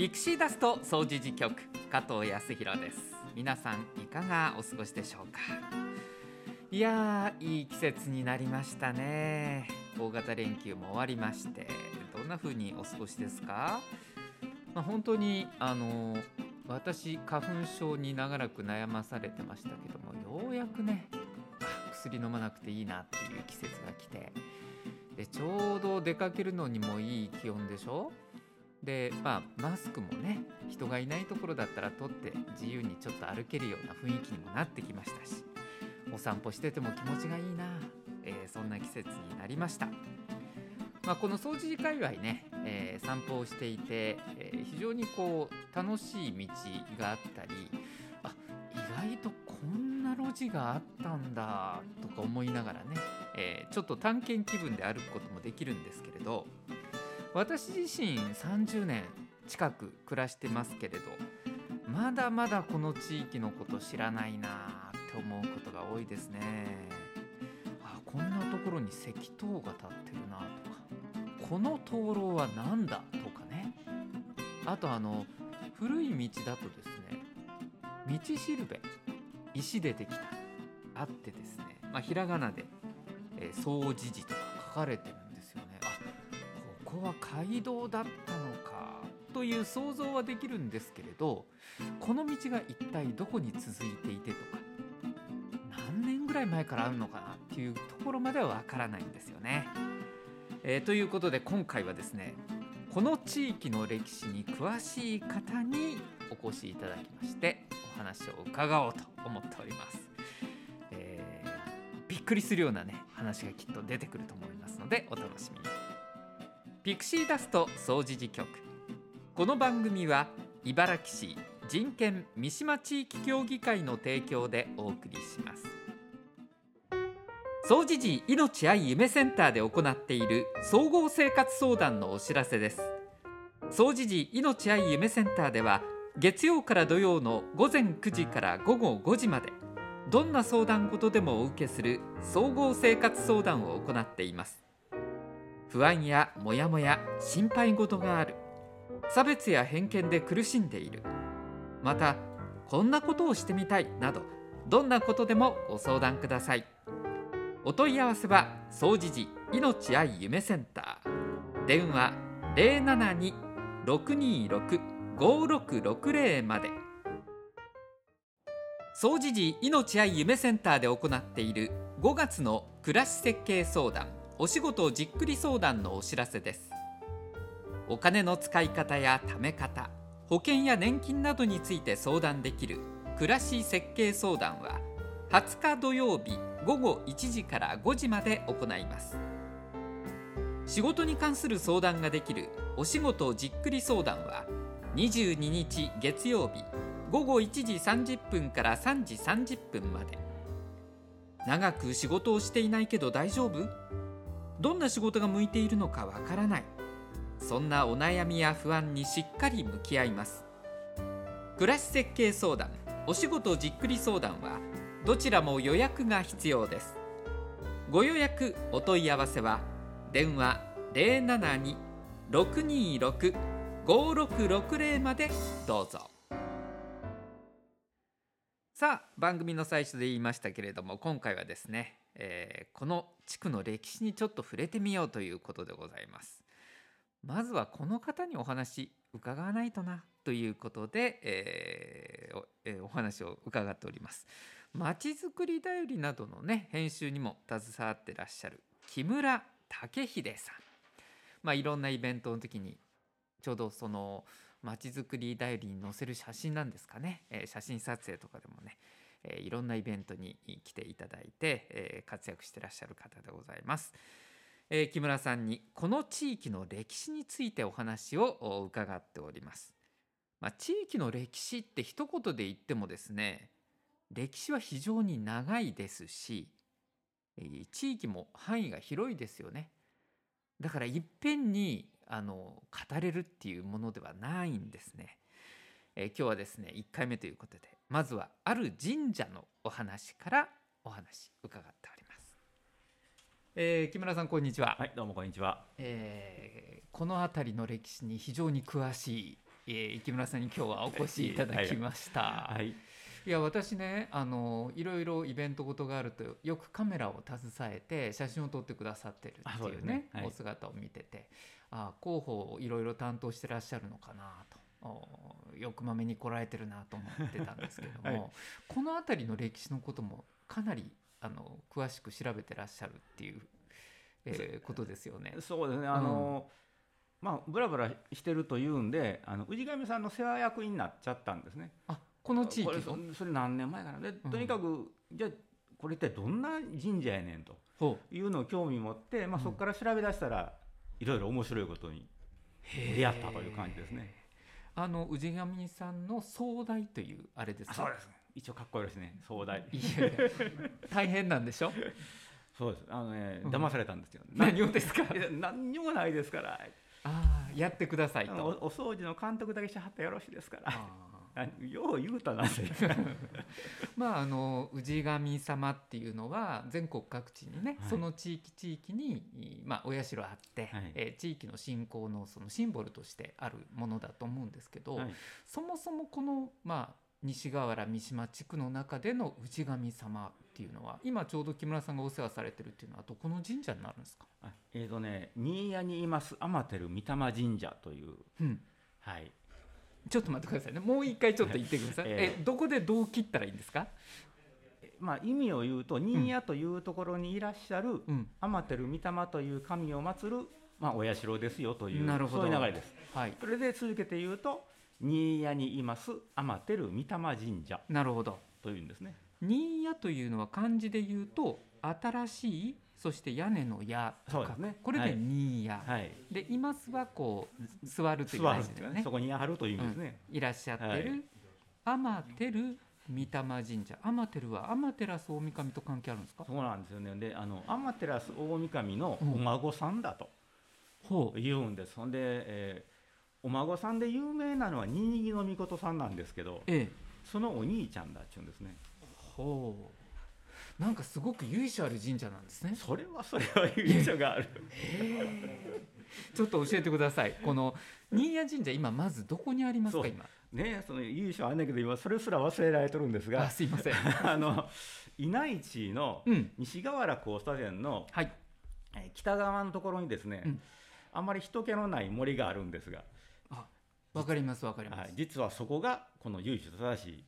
ピクシーダスト総除事局加藤康弘です。皆さんいかがお過ごしでしょうか？いやーいい季節になりましたね。大型連休も終わりましてどんな風にお過ごしですか、まあ、本当にあの私花粉症に長らく悩まされてましたけどもようやくね薬飲まなくていいなっていう季節が来てでちょうど出かけるのにもいい気温でしょ？でまあマスクもね人がいないところだったら取って自由にちょっと歩けるような雰囲気にもなってきましたしお散歩してても気持ちがいいな、えー、そんな季節になりました。まあ、この掃除界隈ね、えー、散歩をしていて、えー、非常にこう楽しい道があったりあ意外とこんな路地があったんだとか思いながらね、えー、ちょっと探検気分で歩くこともできるんですけれど私自身30年近く暮らしてますけれどまだまだこの地域のこと知らないなって思うことが多いですね。あこんなところに石塔が立ってるなとか。この灯籠は何だとかね。あとあの古い道だとですね道しるべ石でできたあってですね、まあ、ひらがなで「えー、総持寺」とか書かれてるんです。ここは街道だったのかという想像はできるんですけれどこの道が一体どこに続いていてとか何年ぐらい前からあるのかなっていうところまではわからないんですよね。えー、ということで今回はですねこの地域の歴史に詳しい方にお越しいただきましてお話を伺おうと思っております、えー、びっくりするようなね話がきっと出てくると思いますのでお楽しみにピクシーダスト総除事局。この番組は茨城市人権三島地域協議会の提供でお送りします。総持寺命愛夢センターで行っている総合生活相談のお知らせです。総持寺命愛夢センターでは月曜から土曜の午前9時から午後5時までどんな相談事でもお受けする総合生活相談を行っています。不安やモヤモヤ心配事がある。差別や偏見で苦しんでいる。またこんなことをしてみたいなどどんなことでもご相談ください。お問い合わせは総持寺命愛夢センター。電話072-626-5660まで。総持寺命愛夢センターで行っている5月の暮らし設計相談。お仕事じっくり相談のお知らせです。お金の使い方や貯め方保険や年金などについて相談できる暮らし設計相談は20日土曜日午後1時から5時まで行います。仕事に関する相談ができるお仕事じっくり相談は22日月曜日午後1時30分から3時30分まで。長く仕事をしていないけど大丈夫？どんな仕事が向いているのかわからない。そんなお悩みや不安にしっかり向き合います。暮らし設計相談お仕事じっくり相談はどちらも予約が必要です。ご予約お問い合わせは電話072-626-5660までどうぞ。さあ番組の最初で言いましたけれども今回はですね、えー、この地区の歴史にちょっと触れてみようということでございます。まずはこの方にお話伺わないとなということで、えーえー、お話を伺っております。まちづくりだよりなどのね編集にも携わってらっしゃる木村武秀さん、まあ、いろんなイベントの時にちょうどそのまちづくりだよりに載せる写真なんですかね、えー、写真撮影とかでもね、えー、いろんなイベントに来ていただいて、えー、活躍してらっしゃる方でございます。えー、木村さんにこの地域の歴史についてお話を伺っております。まあ、地域の歴史って一言で言ってもですね歴史は非常に長いですし地域も範囲が広いですよねだからいっぺんにあの語れるっていうものではないんですね、えー、今日はですね1回目ということでまずはある神社のお話からお話伺っております、えー、木村さんこんにちは。はいどうもこんにちは、えー、この辺りの歴史に非常に詳しいえー、池村さんに今日はお越しいただきました。はい。い。や私ねあのいろいろイベントごとがあるとよくカメラを携えて写真を撮ってくださってるあっていううそですね。はい。ねお姿を見ててあ広報をいろいろ担当してらっしゃるのかなと。およくまめに来られてるなと思ってたんですけども、はいこの辺りの歴史のこともかなりあの詳しく調べてらっしゃるっていう、えーことですよね。そうですね。あの、まあブラブラしてるというんで、あの氏神さんの世話役になっちゃったんですね。あこの地域の？そそれ何年前かな。でとにかく、じゃあこれ一体どんな神社やねんというのを興味持って、まあうんそこから調べ出したら、いろいろ面白いことに出会ったという感じですね。あの氏神さんの総代というあれですかあそうです。一応かっこよろしいですね。壮大。いやいや大変なんでしょ？そうです。あのね、うん騙されたんですよ。何をですか？何にもないですから。ああやってくださいとおお掃除の監督だけしてはったらよろしいですから。よう言うたな まああの氏神様っていうのは全国各地にね、はい。その地域地域に、まあ、お社あって、はい。えー地域の信仰のそのシンボルとしてあるものだと思うんですけど、はい。そもそもこの、まあ、西河原三島地区の中での氏神様っていうのは今ちょうど木村さんがお世話されてるっていうのはどこの神社になるんですか、あえーとね、新谷にいます天照御霊神社という、うん、はい、ちょっと待ってくださいね。もう一回ちょっと言ってください、ええ。どこでどう切ったらいいんですか、えまあ、意味を言うと新谷というところにいらっしゃるうん。天照御霊という神を祀る、まあ、お社ですよというなるほど。そういう流れです。はい、それで続けて言うと新谷にいます天照御霊神社なるほど。というんですね。新屋というのは漢字で言うと新しいそして屋根の屋とかね。これではい新屋、はい。でい。ますはこう座るという座感じだよね。ね。そこにあるという意味ですね、いらっしゃってはい。る天照御霊神社。天照は天照大神と関係あるんですか？そうなんですよね。であの天照大神のうん。お孫さんだとほ言うんです、ほんで、えーお孫さんで有名なのは新木の御事さんなんですけどええ。そのお兄ちゃんだっちゅうんですね。ほうなんかすごく由緒ある神社なんですね。それはそれは由緒がある。ちょっと教えてください。この新谷神社今まずどこにありますか今？ねその由緒あんねんけど今それすら忘れられてるんですあがすいません。あの稲市のうん。西河原交差点のはい。えー北側のところにですね、うん。あんまり人気のない森があるんですが、あわかりますわかります、はい、実はそこがこの由緒正しい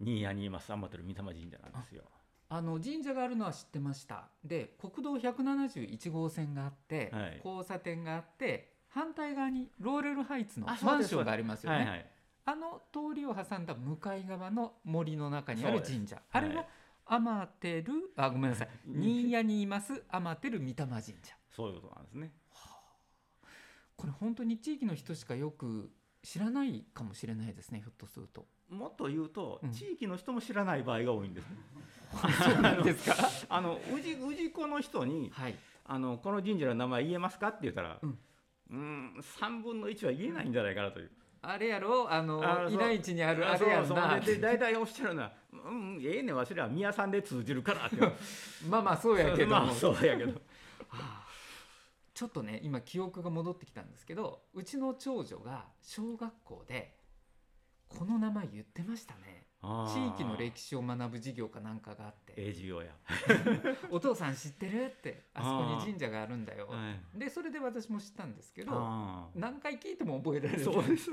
新谷にいます天照御霊神社なんですよ。あの神社があるのは知ってました。で国道171号線があって、はい。交差点があって反対側にローレルハイツのマンションがありますよね、はいはい。あの通りを挟んだ向かい側の森の中にある神社。そうです。あれがはい。天照あごめんなさい。新谷にいます天照御霊神社。そういうことなんですね。これ本当に地域の人しかよく知らないかもしれないですねひょっとすると。もっと言うと、うん。地域の人も知らない場合が多いんですね。そうなんですか？あの氏氏子の人にはい。あのこの神社の名前言えますかって言ったら、うん。うーん3分の1は言えないんじゃないかなという。あれやろ？あのあ稲市にあるあれやんな。でで大体おっしゃるのは「うんええねんわしらは宮さんで通じるから」って まあまあそうやけども、まあそうやけど。はあちょっとね今記憶が戻ってきたんですけどうちの長女が小学校でこの名前言ってましたね。地域の歴史を学ぶ授業かなんかがあって。ええ授業や、「お父さん知ってる?」って「あそこに神社があるんだよ」はい。でそれで私も知ったんですけど何回聞いても覚えられるそうです。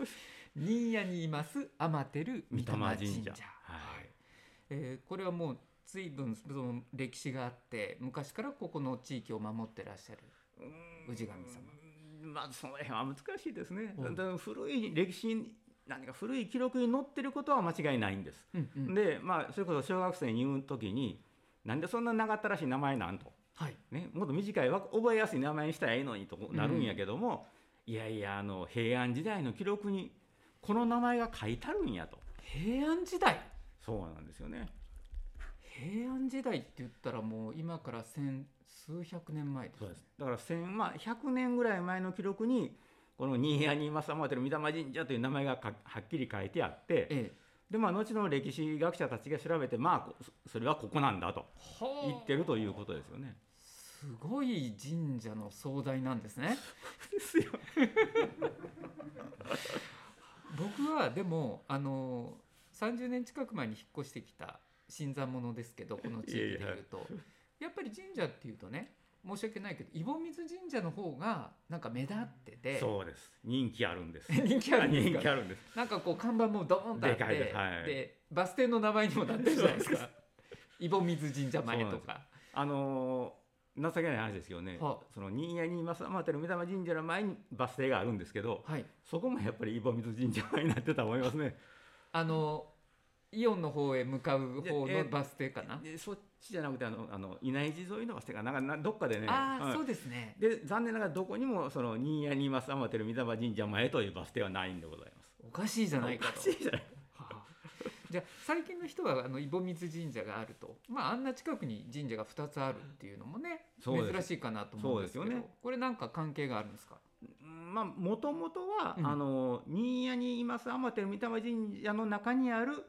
新谷にいます天照御霊神神社。社はい。えーこれはもう随分その歴史があって昔からここの地域を守ってらっしゃる氏神様。まあその辺は難しいですね、古い歴史に何か古い記録に載ってることは間違いないんです、うんうん。でまあそれこそ小学生に言う時になんでそんな長ったらしい名前なんと、はい。ね、もっと短いわ覚えやすい名前にしたらいいのにとなるんやけども、いやいやあの平安時代の記録にこの名前が書いてあるんやと。平安時代？そうなんですよね。平安時代って言ったらもう今から千数百年前ですそうです。だから千、まあ、100年ぐらい前の記録にこの新谷に正天照御霊神社という名前がかはっきり書いてあってええ。でまあ後の歴史学者たちが調べてまあこそれはここなんだと言ってるということですよね。すごい神社の壮大なんですね。ですよ。僕はでもあの30年近く前に引っ越してきた新参者ですけどこの地域でいうと。やっぱり神社っていうとね申し訳ないけど井戸水神社の方がなんか目立っててそうです。人気あるんです。人気あるんですか？人気あるんです。なんかこう看板もドーンとあってでかいです。はい。でバス停の名前にもなってるじゃないですか。井戸水神社前とか。あのー情けない話ですよね、はその新谷に正天照御霊神社の前にバス停があるんですけどはい。そこもやっぱり井戸水神社前になってたと思いますね。あのイオンの方へ向かう方のバス停かな、でそっちじゃなくてあのあの稲井寺沿いのバス停がな？んかなどっかでね。ああ、はいそうですね。で残念ながらどこにもその新谷に正天照御霊神社前というバス停はないんでございます。おかしいじゃないかおとかしいじゃない。はあ。じゃあ最近の人はあの井戸水神社があると。まああんな近くに神社が2つあるっていうのもね珍しいかなと思うんですけど。そうですよね。これなんか関係があるんですか？うんまあもともとは、うん。あの新谷にいます天照御霊神社の中にある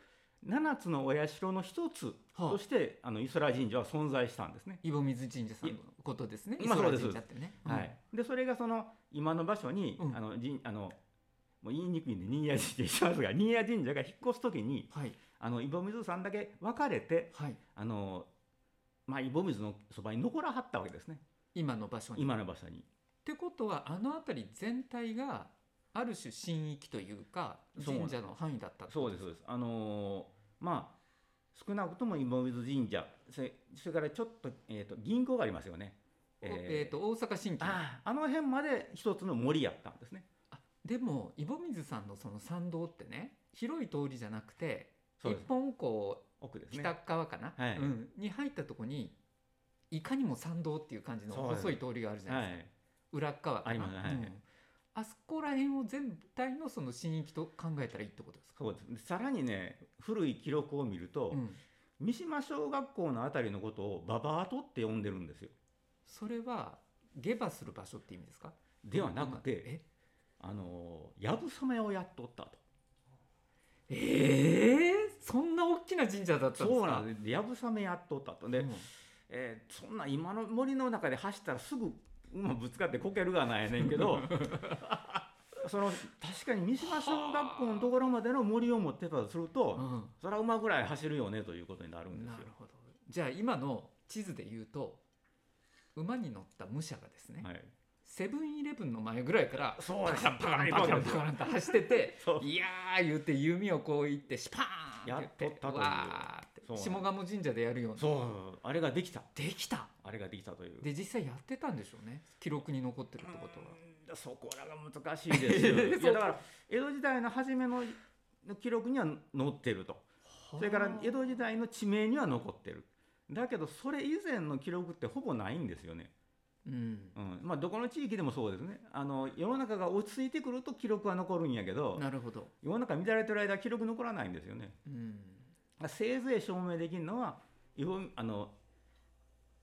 7つのお社の一つはあ。として、あの磯良神社は存在したんですね。井戸水神社さんのことですね。磯原まあそうです。神社ってね、はい、でそれがその今の場所に、うん。あの神あのもう言いにくいんで新谷神社にしますが新谷神社が引っ越す時にはい。あの井戸水さんだけ分かれてはい。あの、まあ、井戸水のそばに残らはったわけですね。今の場所に。今の場所に。ってことはあの辺り全体がある種神域というか神社の範囲だったそうですそうです。あのーまあ少なくとも井戸水神社それそれからちょっと,、えー、と銀行がありますよね。えー、と大阪新規あああの辺まで一つの森やったんですね。でも井戸水さんのその参道ってね広い通りじゃなくて一本こう奥ですね。北側かな、はい。うん、に入ったとこにいかにも参道っていう感じの細い通りがあるじゃなはいいですか、裏っ側かな？ありますはい。うんあそこら辺を全体のその神域と考えたらいいってことですか、そうです。でさらにね古い記録を見ると、うん、三島小学校のあたりのことをババアトって呼んでるんですよ。それは下馬する場所って意味ですか？ではなくて、え？あのーやぶさめをやっとったと。えー、そんな大きな神社だったんですか？そうなんです。やぶさめやっとったと。で、うんえーそんな今の森の中で走ったらすぐ馬ぶつかってこけるがないやねんけど その確かに三島小学校のところまでの森を持ってたとするとうん。それは馬ぐらい走るよねということになるんですよ。なる。ほど。じゃあ今の地図で言うと馬に乗った武者がですね、はい、セブンイレブンの前ぐらいからそうです。パカンパカンパカンパカンって走ってていやー言って弓をこういってシパーンやっとったという。わーって下鴨神社でやるようなそう。あれができた。できた。あれができたという。で実際やってたんでしょうね。記録に残ってるってことは。そこらが難しいです。よ。いやだから江戸時代の初めの記録には載ってると。それから江戸時代の地名には残ってる。だけどそれ以前の記録ってほぼないんですよね。うんうん、まあどこの地域でもそうですね。あの世の中が落ち着いてくると記録は残るんやけど、なるほど世の中乱れてる間は記録残らないんですよね。うんせいぜい証明できるのは、あの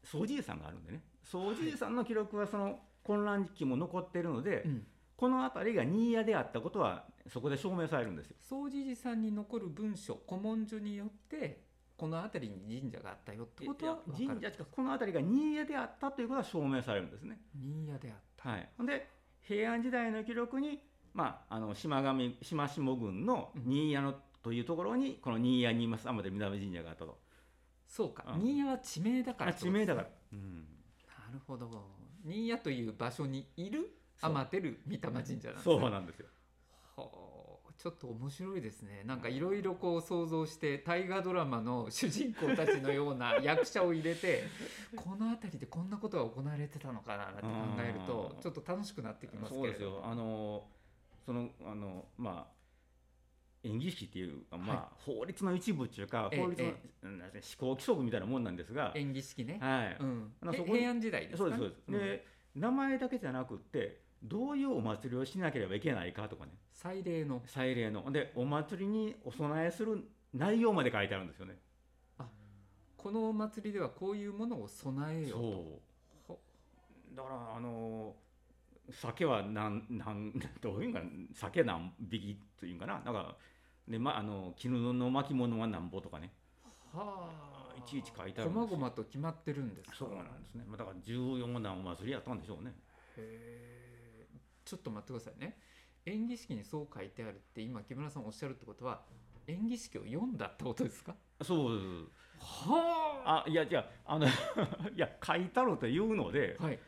総じいさんがあるんでね。総じいさんの記録はその混乱期も残ってるので、うんこの辺りが新谷であったことはそこで証明されるんですよ。総持寺さんに残る文書古文書によってこの辺りに神社があったよってことは神社しかこの辺りが新谷であったということは証明されるんですね。新谷であった。はい、で平安時代の記録に、まあ、あの島上島下郡の新谷のというところにこの新谷にいます天照御霊神社があったと。そうか、うん。新谷は地名だからね。地名だから。うん。なるほど。新谷という場所にいる天照御霊神社なんですね。そうなんですよ。はあちょっと面白いですね。なんかいろいろこう想像して大河ドラマの主人公たちのような役者を入れて この辺りでこんなことが行われてたのかなって考えるとうん。ちょっと楽しくなってきますけそうれどですよ。あのそのあのまあ演技式っていうか、まあ法律の一部っていうかええ法律の、えうんなんですか思考規則みたいなもんなんですが、演技式ね、はい。うん、平安時代ですか？ねそうですそうです。で、名前だけじゃなくってどういうお祭りをしなければいけないかとかね。祭礼の。祭礼の。でお祭りにお供えする内容まで書いてあるんですよね。このお祭りではこういうものを備えようと。そう。ほだからあの酒はなん なんどういうんか酒何匹というんかな。なんかでまああの絹の巻物はなんぼとかね。はあ。いちいち書いてあるんこですよ。まごまと決まってるんですか。そうなんですね。まあだから重要なお祭りやったんでしょうね。へえちょっと待ってくださいね。演技式にそう書いてあるって今木村さんおっしゃるってことは演技式を読んだってことですか？そうです。はあ。いやじゃああの いや書いたろというのではい。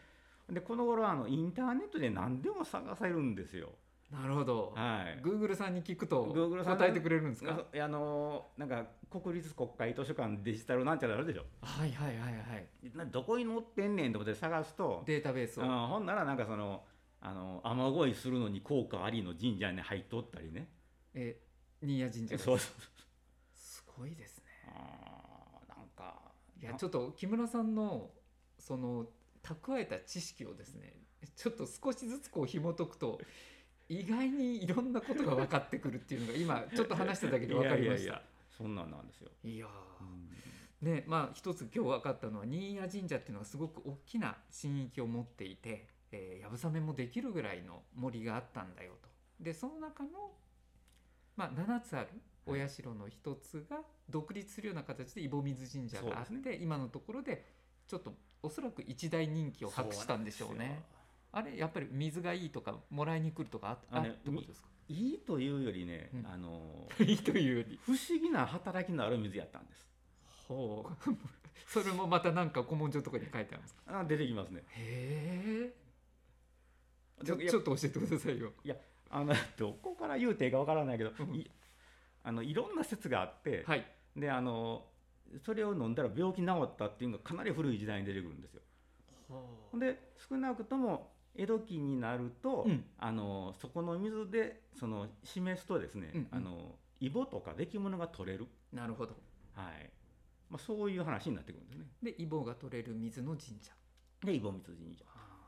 でこの頃はあのインターネットで何でも探せるんですよ。なるほど、はい、Google さんに聞くと答えてくれるんですか？ああのなんか国立国会図書館デジタルなんちゃらあるでしょ。はいはいはいはい。などこに載ってんねんと思って探すと、データベースを、うん、ほんならなんかそのあの雨乞いするのに効果ありの神社に入っとったりね。え新谷神社そうそうすごいですね。あーなんか。いやちょっと木村さんのその蓄えた知識をですねちょっと少しずつこう紐解くと意外にいろんなことが分かってくるっていうのが今ちょっと話しただけで分かりました。いやいやいやそんなんなんですよ、いやうん。ーねまあ一つ今日分かったのは新谷神社っていうのがすごく大きな神域を持っていて、えー、流鏑馬もできるぐらいの森があったんだよと。でその中の、まあ、7つあるお社の一つが独立するような形で井戸水神社があって、そうです今のところでちょっとおそらく一大人気を博したんでしょうね。あれやっぱり水がいいとかもらいに来るとかああってことですか？いいというよりね、うん。あの いいというより。不思議な働きのある水やったんです。ほう。それもまたなんか古文書とかに書いてあるんですか？あ出てきますね。へえちょいやちょっと教えてくださいよ。あの どこから言うていいかわからないけど、うんいあのいろんな説があって、はい。であのそれを飲んだら病気治ったっていうのがかなり古い時代に出てくるんですよ。ほんで少なくとも江戸期になると、うん。あのそこの水でその示すとですね、うんうん。あのイボとか出来物が取れる、なるほど。はい。まあ、そういう話になってくるんですね。でイボが取れる水の神社。でイボ水神社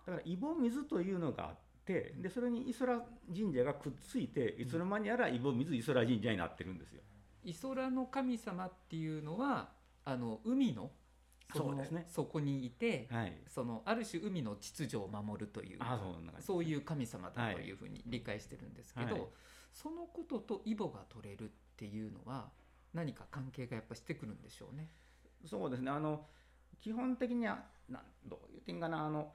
だからイボ水というのがあってでそれにイソラ神社がくっついていつの間にやらイボ水イソラ神社になってるんですよ。イソラの神様っていうのはあの海のそうですね。底にいて、はい、そのある種海の秩序を守るというそういう神様だというふうに理解してるんですけど、はい。そのこととイボが取れるっていうのは何か関係がやっぱしてくるんでしょうね。そうですね。あの基本的にはなんどういう点かなあの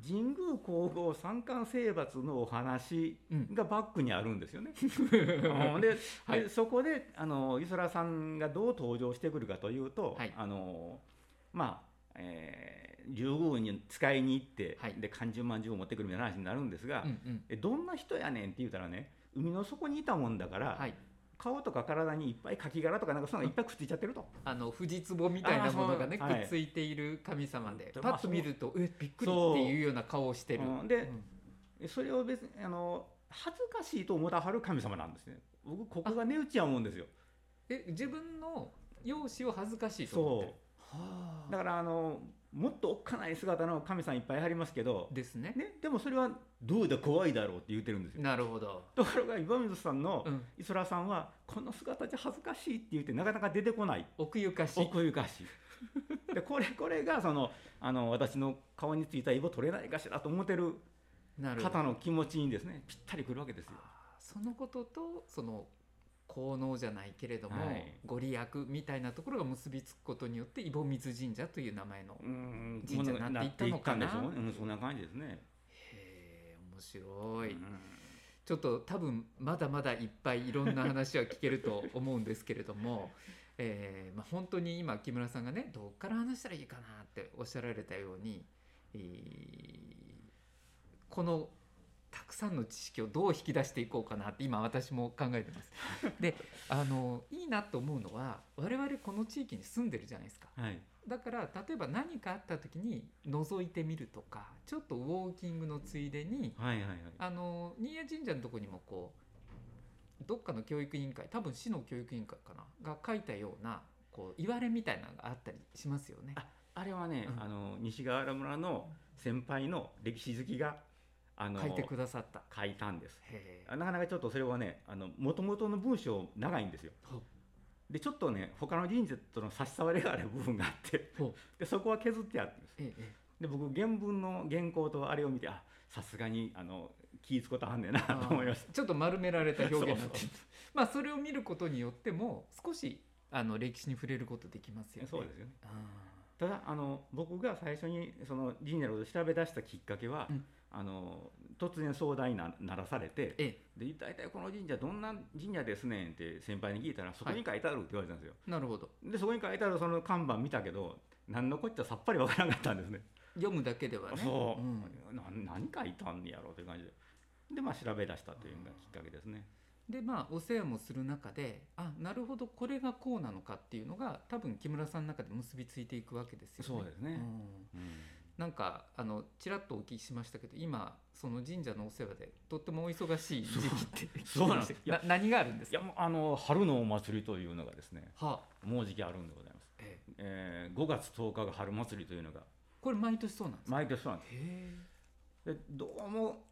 神宮皇后三冠征伐のお話うん。がバックにあるんですよね。うん。ではい。でそこであのイソラさんがどう登場してくるかというと、はい。あのまあ、えー竜宮に使いに行って、はい。で漢十万十を持ってくるみたいな話になるんですが、うんうん。えどんな人やねんって言うたらね海の底にいたもんだから、はい、顔とか体にいっぱいカキ殻とかなんかそんなのいっぱいくっついちゃってると。あの富士壺みたいなものがねくっついている神様で、でパッと見るとえびっくりっていうような顔をしてる。う。ん。でうんそれを別にあの恥ずかしいと思ったはる神様なんですね。僕ここが値打ちや思うんですよ。え自分の容姿を恥ずかしいと思ってる。はあ。だからあのもっとおっかない姿の神さんいっぱいありますけど、ですね。ね、でもそれはどうだ怖いだろうって言ってるんですよなるほど。ところが岩水さんのうん、磯空さんはこの姿じゃ恥ずかしいって言ってなかなか出てこない奥ゆかしい。奥ゆかしいでこれこれがそのあの私の顔についたイボ取れないかしらと思ってる。方の気持ちにですねぴったりくるわけですよ。そのこととその効能じゃないけれども、はい。ご利益みたいなところが結びつくことによって井戸水神社という名前の、うん神社になっていったのかな。なっていったんでしょうねうん、そんな感じですね。へえ面白い、うん。ちょっと多分まだまだいっぱいいろんな話は聞けると思うんですけれども、えーまあ、本当に今木村さんがねどっから話したらいいかなっておっしゃられたように、えーこのたくさんの知識をどう引き出していこうかなって今私も考えてます。であのいいなと思うのは我々この地域に住んでるじゃないですか。はい。だから例えば何かあった時に覗いてみるとかちょっとウォーキングのついでにはいはいはい。あの新谷神社のとこにもこうどっかの教育委員会多分市の教育委員会かなが書いたようなこう言われみたいなのがあったりしますよね。ああれはね、うんあの西川原村の先輩の歴史好きがあの書いてくださった。書いたんです。へなかなかちょっとそれはね、あの元々の文章長いんですよ。でちょっとね他の神社との差し障りがある部分があって でそこは削ってあるんです。ええで僕原文の原稿とあれを見てあさすがにあの気ぃつことはんねんなと思いましちょっと丸められた表現になって まあそれを見ることによっても少しあの歴史に触れることできますよた。ね。そうですよね。あただあの僕が最初にその神社のことを調べ出したきっかけは、うんあの突然相談になならされてえで大体この神社どんな神社ですねんって先輩に聞いたらそこに書いてあるって言われたんですよ、えなるほど。でそこに書いてあるその看板見たけど何のこっちゃさっぱりわからなかったんですね。読むだけではね。そう、ん。な何書いたんやろうという感じで。でまあ調べ出したというのがきっかけですね。でまあお世話もする中であなるほどこれがこうなのかっていうのが多分木村さんの中で結びついていくわけですよね。そうですね。ん。うんなんかあのちらっとお聞きしましたけど今その神社のお世話でとってもお忙しい時期ってそう。なんです。な何があるんですか？いやもうあの春のお祭りというのがですねはあ、もうじきあるんでございます、ええ。えー5月10日が春祭りというのがこれ毎年そうなんですか？毎年そうなんです。へでどうも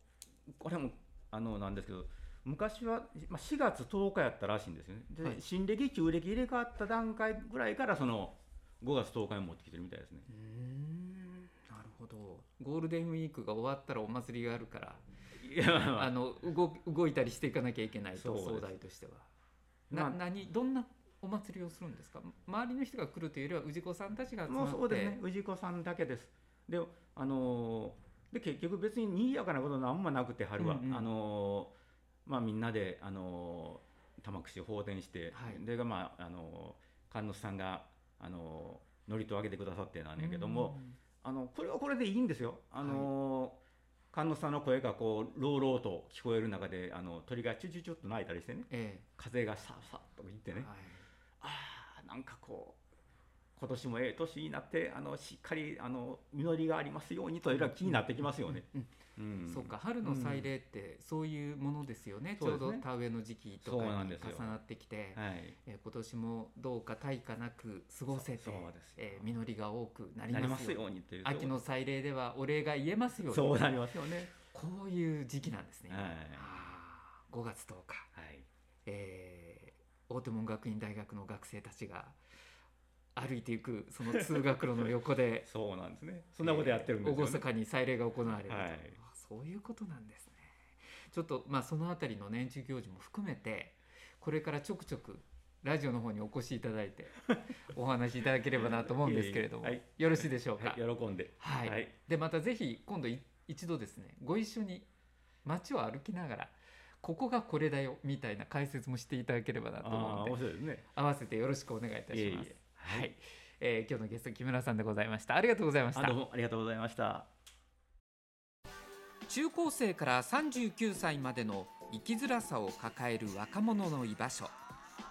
これもあのなんですけど昔は、まあ、4月10日やったらしいんですよね。で、はい。新暦旧暦入れ替わった段階ぐらいからその5月10日に持ってきてるみたいですね。えうんどゴールデンウィークが終わったらお祭りがあるからいやまあ。の動動いたりしていかなきゃいけないとそうです。総代としては。な、まあ。何どんなお祭りをするんですか？周りの人が来るというよりは氏子さんたちが集まって。もうそうですね。氏子さんだけです。であのーで結局別に賑やかなことなんもなくて春は、うんうん。あのーまあみんなであのー玉串放電して、はい。でまああのー神主さんがあのー祝詞をあげてくださってなんやけども、あのこれはこれでいいんですよ。あのー神主さんの声がこう朗々と聞こえる中であの鳥がチュチュチュっと鳴いたりしてね。え風がささっと言ってね、えはい。あーなんかこう今年もええ年になってあのしっかりあの実りがありますようにというのは気になってきますよね。うんうんそうか春の祭礼ってそういうものですよね、ちょうど田植えの時期とかに重なってきて、はい、えー今年もどうか大化なく過ごせてえー実りが多くなりますよ。ようにという秋の祭礼ではお礼が言えますよ。うにそうなりますよね。こういう時期なんですね。はい。あー5月10日、はい。えー大手門学院大学の学生たちが歩いていくその通学路の横で そうなんですね。そんなことやってるんですよ、ね。に祭礼が行われると、はい。あそういうことなんですね。ちょっとまあそのあたりの年中行事も含めてこれからちょくちょくラジオの方にお越しいただいて お話しいただければなと思うんですけれども、はいよろしいでしょうか？はい、喜んで。はい、はいでまたぜひ今度い一度ですねご一緒に街を歩きながらここがこれだよみたいな解説もしていただければなと思うのでね。合わせてよろしくお願いいたします。いえいえはい、えー今日のゲスト木村さんでございましたありがとうございましたあどうもありがとうございました。中高生から39歳までの生きづらさを抱える若者の居場所。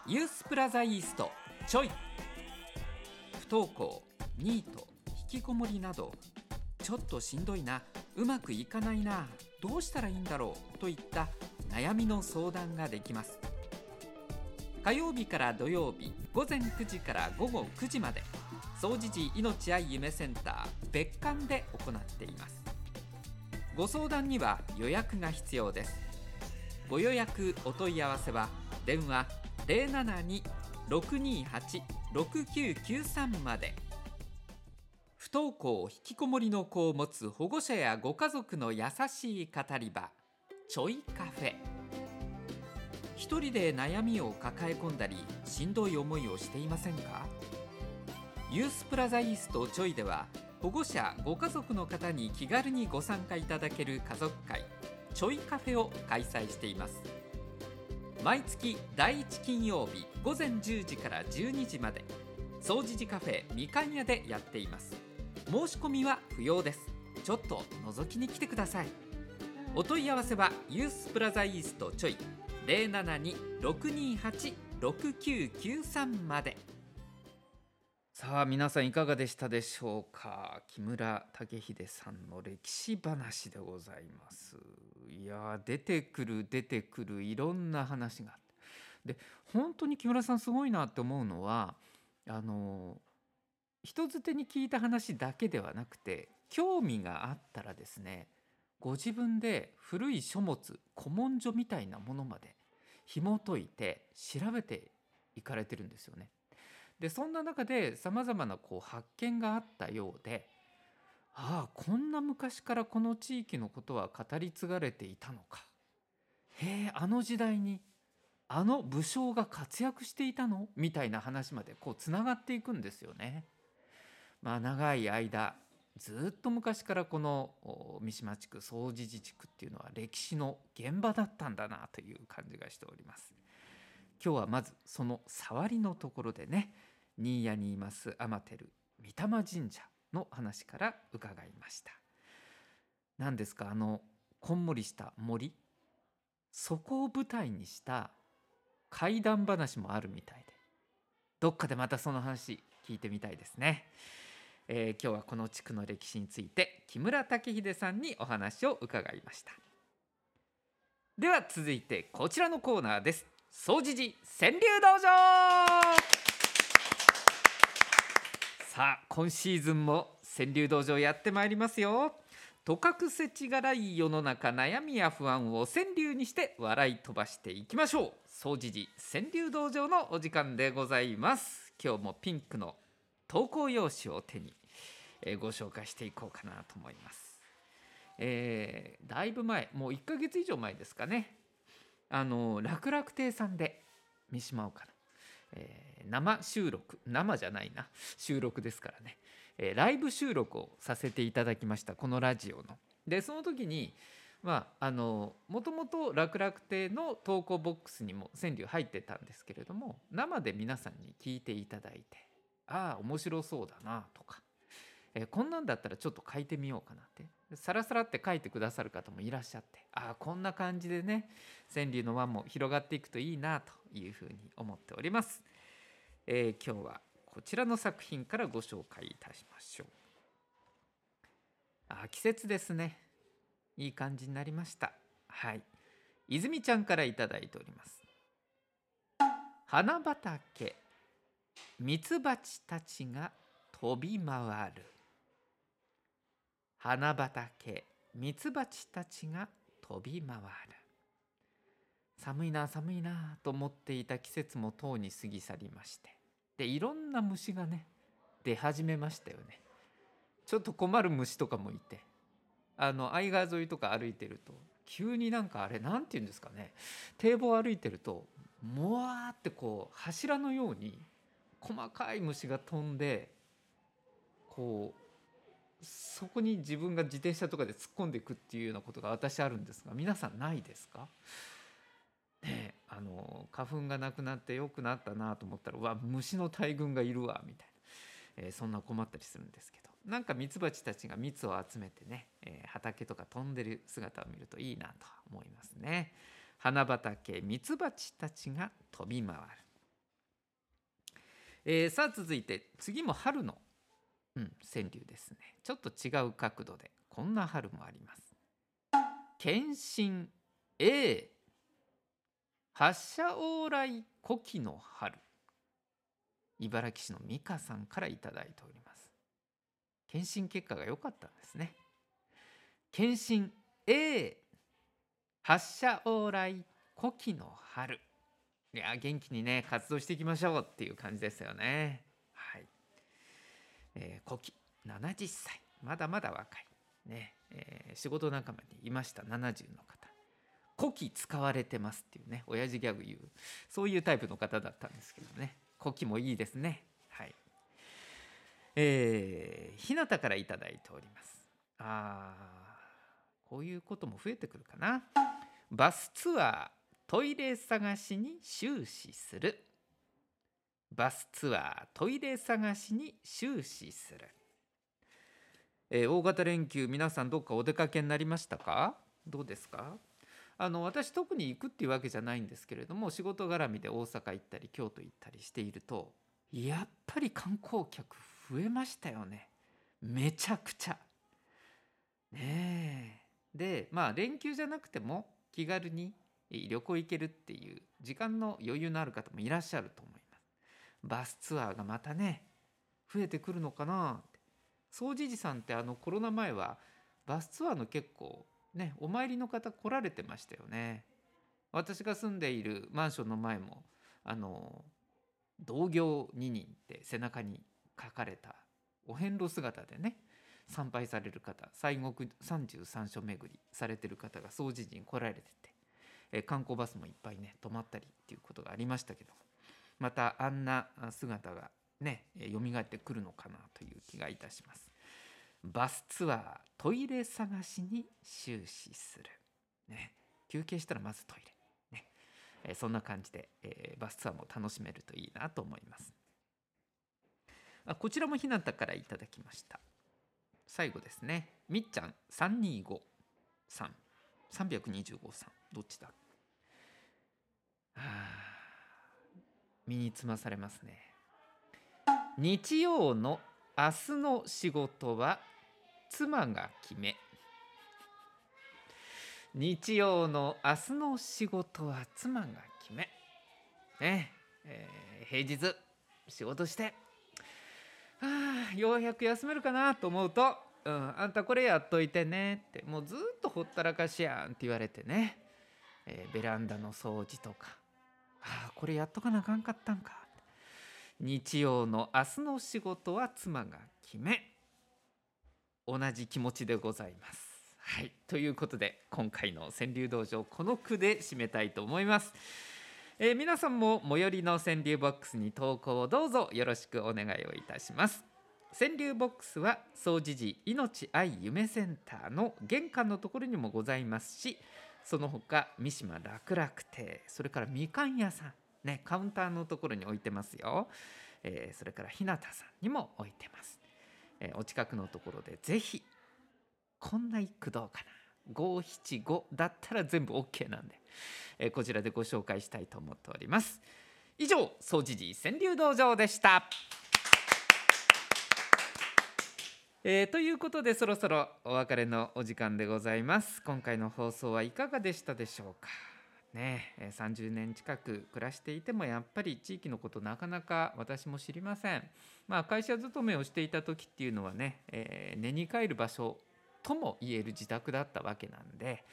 ユースプラザイーストちょい。不登校ニート引きこもりなどちょっとしんどいなうまくいかないなどうしたらいいんだろうといった悩みの相談ができます。火曜日から土曜日午前9時から午後9時まで総持寺命愛夢センター別館で行っています。ご相談には予約が必要です。ご予約お問い合わせは電話072-628-6993まで。不登校引きこもりの子を持つ保護者やご家族の優しい語り場ちょいカフェ。一人で悩みを抱え込んだりしんどい思いをしていませんか？ユースプラザイーストちょいでは保護者ご家族の方に気軽にご参加いただける家族会ちょいカフェを開催しています。毎月第1金曜日午前10時から12時まで総持寺カフェみかん屋でやっています。申し込みは不要です。ちょっと覗きに来てください。お問い合わせはユースプラザイーストちょい072-628-6993まで。さあ皆さんいかがでしたでしょうか？木村武秀さんの歴史話でございます。いや出てくる出てくるいろんな話がで本当に木村さんすごいなって思うのはあの人づてに聞いた話だけではなくて興味があったらですねご自分で古い書物古文書みたいなものまで紐解いて調べていかれてるんですよね。でそんな中でさまざまなこう発見があったようでああこんな昔からこの地域のことは語り継がれていたのか。へえあの時代にあの武将が活躍していたの？みたいな話までこうつながっていくんですよね。まあ、長い間ずっと昔からこの三島地区総持寺地区っていうのは歴史の現場だったんだなという感じがしております。今日はまずその触りのところでね新谷にいます天照御霊神社の話から伺いました。何ですかあのこんもりした森そこを舞台にした怪談話もあるみたいでどっかでまたその話聞いてみたいですね、えー、今日はこの地区の歴史について木村武秀さんにお話を伺いました。では続いてこちらのコーナーです。総持寺川柳道場さあ今シーズンも川柳道場やってまいりますよ。とかくせちがらい世の中悩みや不安を川柳にして笑い飛ばしていきましょう。総持寺川柳道場のお時間でございます。今日もピンクの投稿用紙を手に、えー、ご紹介していこうかなと思います。えー、だいぶ前もう1ヶ月以上前ですかね。あの楽々亭さんで三島岡の、えー、生収録生じゃないな。収録ですからね。えー、ライブ収録をさせていただきました。このラジオの。でその時にまああのもともと楽々亭の投稿ボックスにも川柳入ってたんですけれども生で皆さんに聞いていただいてああ面白そうだなとか、えー、こんなんだったらちょっと書いてみようかなって。さらさらって書いてくださる方もいらっしゃってああこんな感じでね川柳の輪も広がっていくといいなと。いうふうに思っております。えー、今日はこちらの作品からご紹介いたしましょう。あ季節ですね。いい感じになりました。はい。泉ちゃんからいただいております。花畑ミツバチたちが飛び回る。花畑ミツバチたちが飛び回る。寒いな寒いなと思っていた季節もとうに過ぎ去りまして。でいろんな虫がね出始めましたよね。ちょっと困る虫とかもいて。あの相川沿いとか歩いてると急になんかあれ何て言うんですかね。堤防歩いてるともわーってこう柱のように細かい虫が飛んでこうそこに自分が自転車とかで突っ込んでいくっていうようなことが私あるんですが皆さんないですか？ねあの花粉がなくなって良くなったなと思ったらうわ虫の大群がいるわみたいな、えー、そんな困ったりするんですけど。なんかミツバチたちが蜜を集めてね、えー、畑とか飛んでる姿を見るといいなと思いますね。花畑ミツバチたちが飛び回る、えー、さあ続いて次も春の、うん、川柳ですね。ちょっと違う角度でこんな春もあります。検診 A 発射往来古希の春。茨城市の美香さんからいただいております。検診結果が良かったんですね。検診 A 発射往来古希の春。いや元気にね活動していきましょうっていう感じですよね。はい、えー、古希70歳。まだまだ若い。ね、えー、仕事仲間にいました。70の方。古希使われてますっていうね親父ギャグ言うそういうタイプの方だったんですけどね。古希もいいですね。はい。えー、日向からいただいております。あこういうことも増えてくるかな。バスツアートイレ探しに終始する。バスツアートイレ探しに終始する、えー、大型連休皆さんどっかお出かけになりましたか？どうですか？あの私特に行くっていうわけじゃないんですけれども仕事絡みで大阪行ったり京都行ったりしているとやっぱり観光客増えましたよねめちゃくちゃ。ねえ。でまあ連休じゃなくても気軽に旅行行けるっていう時間の余裕のある方もいらっしゃると思います。バスツアーがまたね増えてくるのかなって。総持寺さんってあのコロナ前はバスツアーの結構ねお参りの方来られてましたよね私が住んでいるマンションの前もあの同業2人って背中に書かれたお遍路姿でね参拝される方西国33所巡りされてる方が総持寺に来られてて、え観光バスもいっぱいね泊まったりっていうことがありましたけどまたあんな姿がね蘇ってくるのかなという気がいたします。バスツアートイレ探しに終始する、ね、休憩したらまずトイレ、ね。えーそんな感じで、えーバスツアーも楽しめるといいなと思います。あこちらもひなたからいただきました。最後ですね。みっちゃん325さん。325さん。どっちだ？あ身につまされますね。日曜の明日の仕事は妻が決め。日曜の明日の仕事は妻が決め。ねえー平日仕事して。ああようやく休めるかなと思うと「うん、あんたこれやっといてね」って。もうずっとほったらかしやんって言われてね、えーベランダの掃除とか「ああこれやっとかなあかんかったんか」日曜の明日の仕事は妻が決め同じ気持ちでございます。はい、ということで今回の川柳道場この句で締めたいと思います。えー皆さんも最寄りの川柳ボックスに投稿をどうぞよろしくお願いをいたします。川柳ボックスは総持寺命愛夢センターの玄関のところにもございますしその他三島楽々亭それからみかん屋さんねカウンターのところに置いてますよ、えーそれから日向さんにも置いてます、えーお近くのところでぜひこんな一句どうかな。575だったら全部 OK なんで、えーこちらでご紹介したいと思っております。以上総持寺川柳道場でした。えーということでそろそろお別れのお時間でございます。今回の放送はいかがでしたでしょうか？ね30年近く暮らしていてもやっぱり地域のことなかなか私も知りません。まあ会社勤めをしていた時っていうのはね、えー寝に帰る場所とも言える自宅だったわけなんで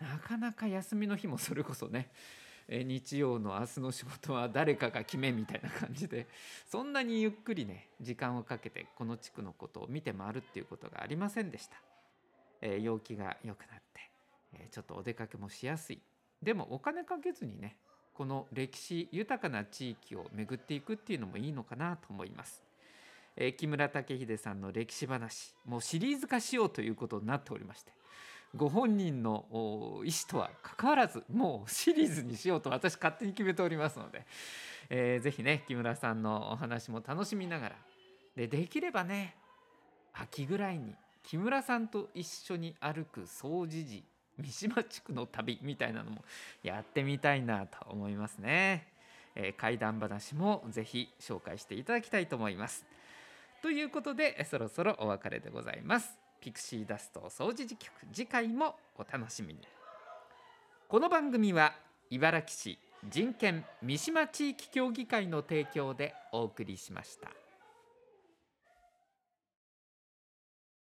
なかなか休みの日もそれこそねえー日曜の明日の仕事は誰かが決めみたいな感じでそんなにゆっくりね時間をかけてこの地区のことを見て回るっていうことがありませんでした、えー陽気が良くなって、えーちょっとお出かけもしやすい。でもお金かけずにねこの歴史豊かな地域を巡っていくっていうのもいいのかなと思います、えー木村武秀さんの歴史話もうシリーズ化しようということになっておりましてご本人の意思とは関わらずもうシリーズにしようと私勝手に決めておりますので、えーぜひね木村さんのお話も楽しみながらでできればね秋ぐらいに木村さんと一緒に歩く総持寺三島地区の旅みたいなのもやってみたいなと思いますね、えー怪談話もぜひ紹介していただきたいと思います。ということでそろそろお別れでございます。ピクシーダスト総持寺局次回もお楽しみに。この番組は茨城市人権三島地域協議会の提供でお送りしました。